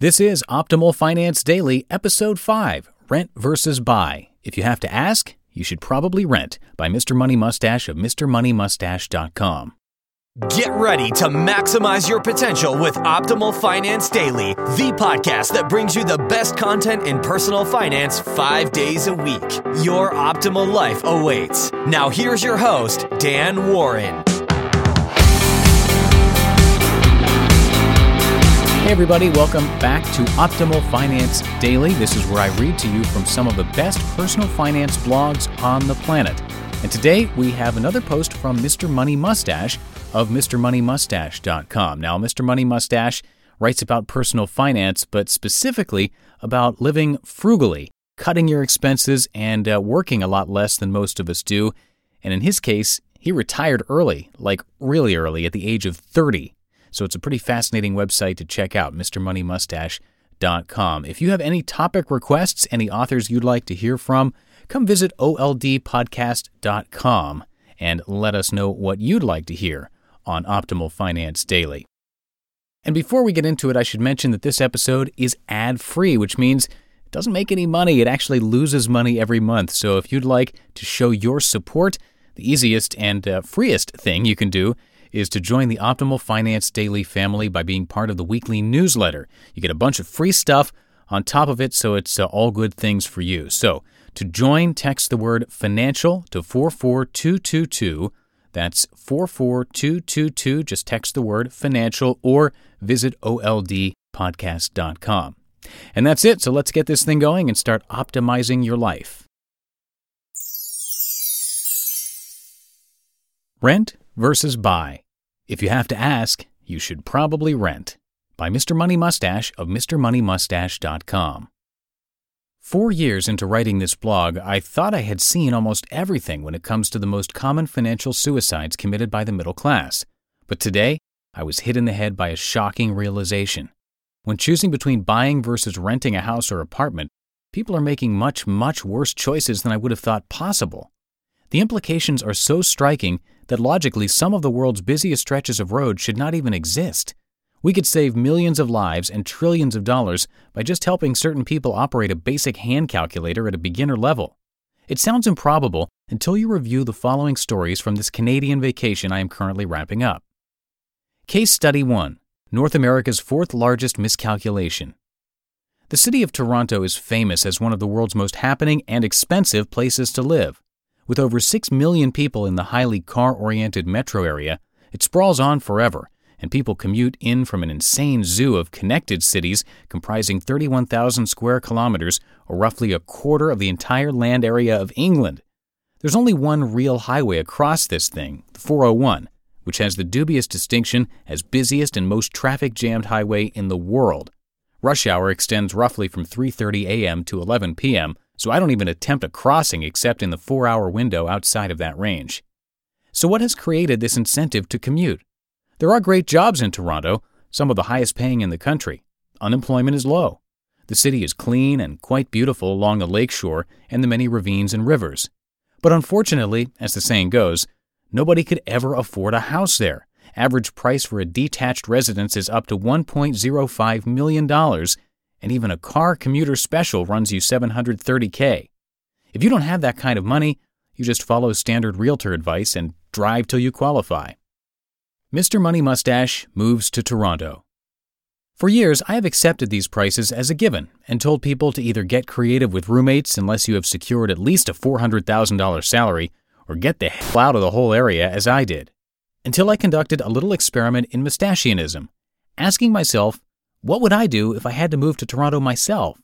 This is Optimal Finance Daily, Episode 5 Rent versus Buy. If you have to ask, you should probably rent by Mr. Money Mustache of MrMoneyMustache.com. Get ready to maximize your potential with Optimal Finance Daily, the podcast that brings you the best content in personal finance five days a week. Your optimal life awaits. Now, here's your host, Dan Warren. Hey, everybody, welcome back to Optimal Finance Daily. This is where I read to you from some of the best personal finance blogs on the planet. And today we have another post from Mr. Money Mustache of MrMoneyMustache.com. Now, Mr. Money Mustache writes about personal finance, but specifically about living frugally, cutting your expenses, and uh, working a lot less than most of us do. And in his case, he retired early, like really early, at the age of 30. So it's a pretty fascinating website to check out, MrMoneyMustache.com. If you have any topic requests, any authors you'd like to hear from, come visit OLDpodcast.com and let us know what you'd like to hear on Optimal Finance Daily. And before we get into it, I should mention that this episode is ad free, which means it doesn't make any money. It actually loses money every month. So if you'd like to show your support, the easiest and uh, freest thing you can do is to join the Optimal Finance Daily family by being part of the weekly newsletter. You get a bunch of free stuff on top of it, so it's uh, all good things for you. So, to join, text the word financial to 44222. That's 44222. Just text the word financial or visit oldpodcast.com. And that's it. So let's get this thing going and start optimizing your life. Rent versus buy. If you have to ask, you should probably rent. By Mr. Money Mustache of MrMoneyMustache.com. Four years into writing this blog, I thought I had seen almost everything when it comes to the most common financial suicides committed by the middle class. But today, I was hit in the head by a shocking realization. When choosing between buying versus renting a house or apartment, people are making much, much worse choices than I would have thought possible. The implications are so striking that logically some of the world's busiest stretches of road should not even exist. We could save millions of lives and trillions of dollars by just helping certain people operate a basic hand calculator at a beginner level. It sounds improbable until you review the following stories from this Canadian vacation I am currently wrapping up. Case Study 1 North America's fourth largest miscalculation. The city of Toronto is famous as one of the world's most happening and expensive places to live. With over 6 million people in the highly car oriented metro area, it sprawls on forever, and people commute in from an insane zoo of connected cities comprising 31,000 square kilometers, or roughly a quarter of the entire land area of England. There's only one real highway across this thing, the 401, which has the dubious distinction as busiest and most traffic jammed highway in the world. Rush hour extends roughly from 3:30 a.m. to 11 p.m., so I don't even attempt a crossing except in the four hour window outside of that range. So, what has created this incentive to commute? There are great jobs in Toronto, some of the highest paying in the country. Unemployment is low. The city is clean and quite beautiful along the lakeshore and the many ravines and rivers. But unfortunately, as the saying goes, nobody could ever afford a house there. Average price for a detached residence is up to $1.05 million, and even a car commuter special runs you 730k. If you don't have that kind of money, you just follow standard realtor advice and drive till you qualify. Mr. Money Mustache moves to Toronto. For years, I have accepted these prices as a given and told people to either get creative with roommates unless you have secured at least a $400,000 salary or get the hell out of the whole area as I did. Until I conducted a little experiment in mustachianism, asking myself, what would I do if I had to move to Toronto myself?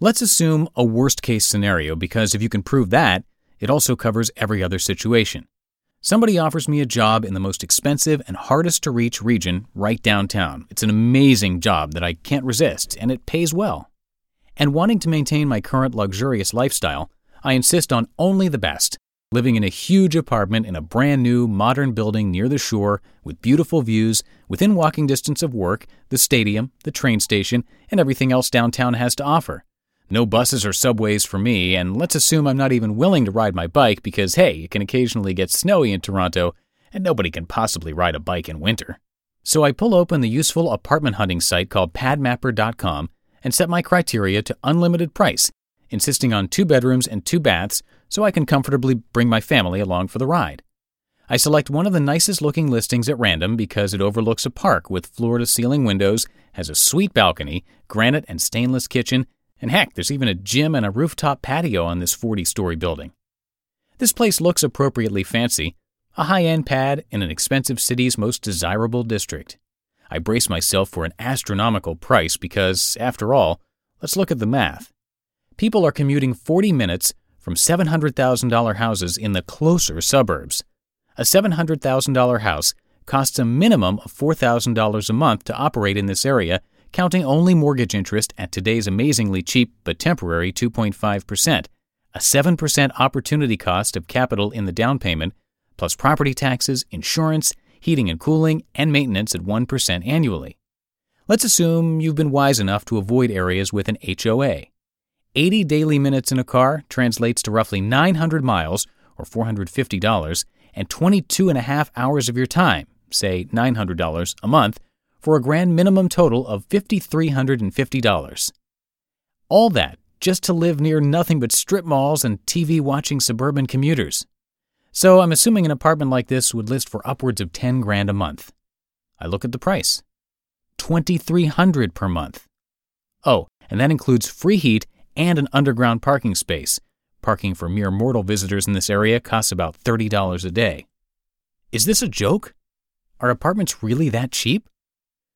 Let's assume a worst case scenario because if you can prove that, it also covers every other situation. Somebody offers me a job in the most expensive and hardest to reach region right downtown. It's an amazing job that I can't resist, and it pays well. And wanting to maintain my current luxurious lifestyle, I insist on only the best, living in a huge apartment in a brand new, modern building near the shore with beautiful views, within walking distance of work, the stadium, the train station, and everything else downtown has to offer. No buses or subways for me, and let's assume I'm not even willing to ride my bike because, hey, it can occasionally get snowy in Toronto, and nobody can possibly ride a bike in winter. So I pull open the useful apartment hunting site called padmapper.com and set my criteria to unlimited price, insisting on two bedrooms and two baths so I can comfortably bring my family along for the ride. I select one of the nicest looking listings at random because it overlooks a park with floor to ceiling windows, has a sweet balcony, granite and stainless kitchen, and heck, there's even a gym and a rooftop patio on this 40 story building. This place looks appropriately fancy, a high end pad in an expensive city's most desirable district. I brace myself for an astronomical price because, after all, let's look at the math. People are commuting 40 minutes from $700,000 houses in the closer suburbs. A $700,000 house costs a minimum of $4,000 a month to operate in this area counting only mortgage interest at today's amazingly cheap but temporary 2.5%, a 7% opportunity cost of capital in the down payment, plus property taxes, insurance, heating and cooling, and maintenance at 1% annually. Let's assume you've been wise enough to avoid areas with an HOA. 80 daily minutes in a car translates to roughly 900 miles, or $450, and 22 and a half hours of your time, say $900 a month, for a grand minimum total of $5,350. All that just to live near nothing but strip malls and TV watching suburban commuters. So I'm assuming an apartment like this would list for upwards of 10 grand a month. I look at the price. 2300 per month. Oh, and that includes free heat and an underground parking space. Parking for mere mortal visitors in this area costs about $30 a day. Is this a joke? Are apartments really that cheap?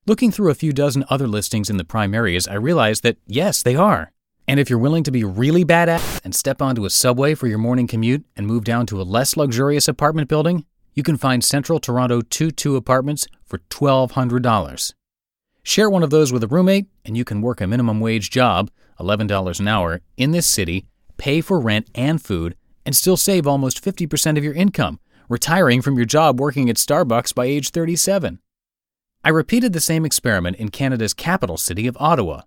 Looking through a few dozen other listings in the prime areas, I realized that yes, they are. And if you're willing to be really badass and step onto a subway for your morning commute and move down to a less luxurious apartment building, you can find Central Toronto 2 2 apartments for $1,200. Share one of those with a roommate, and you can work a minimum wage job, $11 an hour, in this city, pay for rent and food, and still save almost 50% of your income, retiring from your job working at Starbucks by age 37. I repeated the same experiment in Canada's capital city of Ottawa.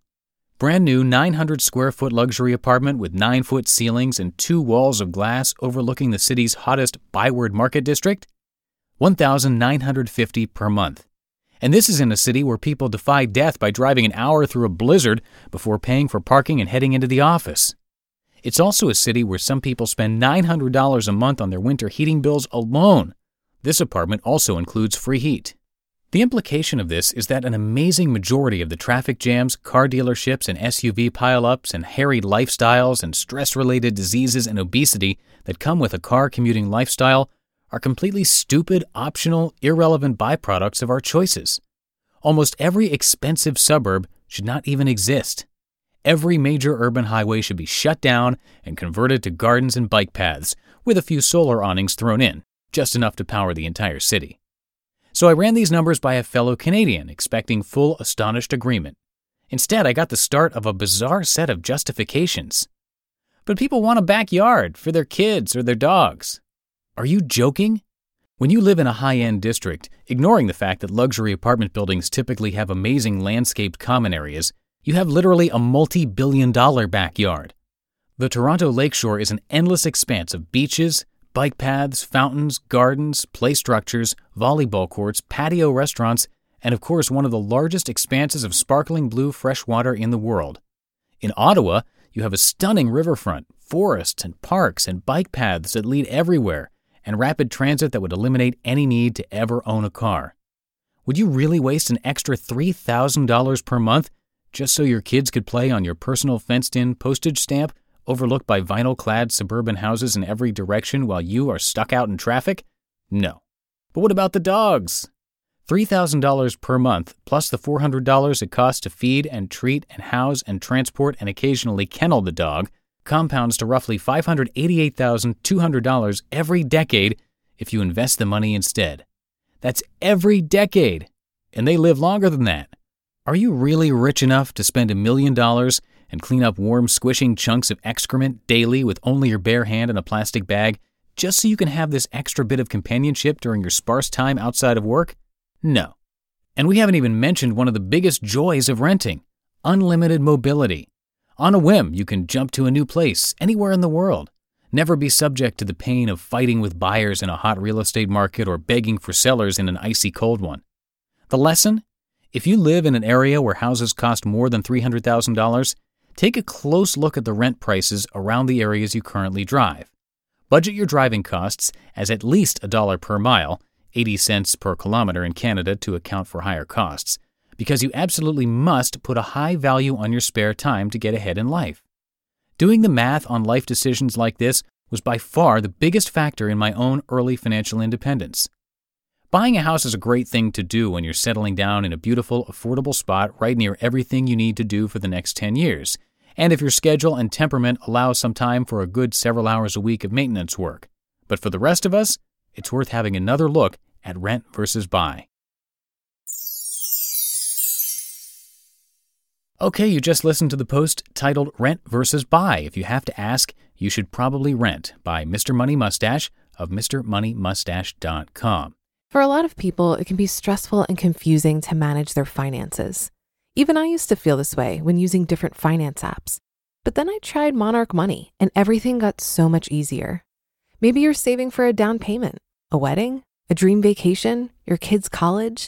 Brand new 900 square foot luxury apartment with 9 foot ceilings and two walls of glass overlooking the city's hottest byward market district? 1950 per month. And this is in a city where people defy death by driving an hour through a blizzard before paying for parking and heading into the office. It's also a city where some people spend $900 a month on their winter heating bills alone. This apartment also includes free heat. The implication of this is that an amazing majority of the traffic jams, car dealerships, and SUV pileups, and harried lifestyles, and stress related diseases and obesity that come with a car commuting lifestyle are completely stupid, optional, irrelevant byproducts of our choices. Almost every expensive suburb should not even exist. Every major urban highway should be shut down and converted to gardens and bike paths, with a few solar awnings thrown in, just enough to power the entire city. So I ran these numbers by a fellow Canadian, expecting full astonished agreement. Instead, I got the start of a bizarre set of justifications. But people want a backyard for their kids or their dogs. Are you joking? When you live in a high end district, ignoring the fact that luxury apartment buildings typically have amazing landscaped common areas, you have literally a multi billion dollar backyard. The Toronto Lakeshore is an endless expanse of beaches, bike paths, fountains, gardens, play structures, volleyball courts, patio restaurants, and of course, one of the largest expanses of sparkling blue fresh water in the world. In Ottawa, you have a stunning riverfront, forests and parks and bike paths that lead everywhere, and rapid transit that would eliminate any need to ever own a car. Would you really waste an extra $3,000 per month just so your kids could play on your personal fenced in postage stamp overlooked by vinyl clad suburban houses in every direction while you are stuck out in traffic? No. But what about the dogs? $3,000 per month, plus the $400 it costs to feed and treat and house and transport and occasionally kennel the dog, compounds to roughly $588,200 every decade if you invest the money instead. That's every decade. And they live longer than that. Are you really rich enough to spend a million dollars and clean up warm, squishing chunks of excrement daily with only your bare hand in a plastic bag just so you can have this extra bit of companionship during your sparse time outside of work? No. And we haven't even mentioned one of the biggest joys of renting unlimited mobility. On a whim, you can jump to a new place anywhere in the world. Never be subject to the pain of fighting with buyers in a hot real estate market or begging for sellers in an icy cold one. The lesson? If you live in an area where houses cost more than $300,000, take a close look at the rent prices around the areas you currently drive. Budget your driving costs as at least a dollar per mile, 80 cents per kilometer in Canada to account for higher costs, because you absolutely must put a high value on your spare time to get ahead in life. Doing the math on life decisions like this was by far the biggest factor in my own early financial independence. Buying a house is a great thing to do when you're settling down in a beautiful, affordable spot right near everything you need to do for the next 10 years, and if your schedule and temperament allow some time for a good several hours a week of maintenance work. But for the rest of us, it's worth having another look at rent versus buy. Okay, you just listened to the post titled Rent versus Buy. If you have to ask, you should probably rent by Mr. Money Mustache of MrMoneyMustache.com. For a lot of people, it can be stressful and confusing to manage their finances. Even I used to feel this way when using different finance apps. But then I tried Monarch Money and everything got so much easier. Maybe you're saving for a down payment, a wedding, a dream vacation, your kids' college.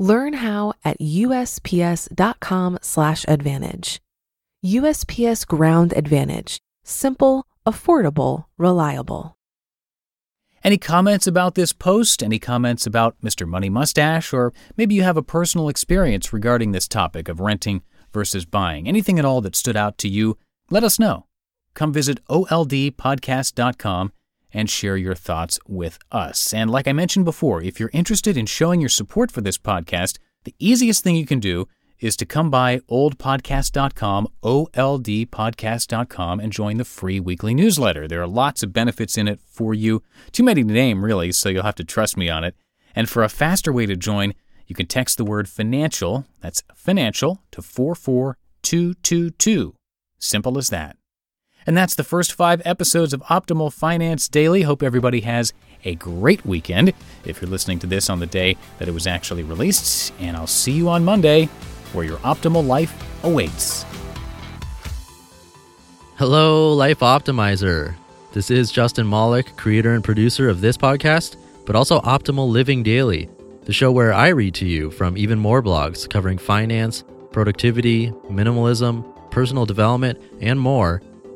Learn how at USPS.com/slash advantage. USPS Ground Advantage. Simple, affordable, reliable. Any comments about this post? Any comments about Mr. Money Mustache? Or maybe you have a personal experience regarding this topic of renting versus buying. Anything at all that stood out to you? Let us know. Come visit oldpodcast.com and share your thoughts with us. And like I mentioned before, if you're interested in showing your support for this podcast, the easiest thing you can do is to come by oldpodcast.com, oldpodcast.com, and join the free weekly newsletter. There are lots of benefits in it for you. Too many to name, really, so you'll have to trust me on it. And for a faster way to join, you can text the word financial, that's financial, to 44222. Simple as that. And that's the first five episodes of Optimal Finance Daily. Hope everybody has a great weekend if you're listening to this on the day that it was actually released. And I'll see you on Monday where your optimal life awaits. Hello, Life Optimizer. This is Justin Malik, creator and producer of this podcast, but also Optimal Living Daily, the show where I read to you from even more blogs covering finance, productivity, minimalism, personal development, and more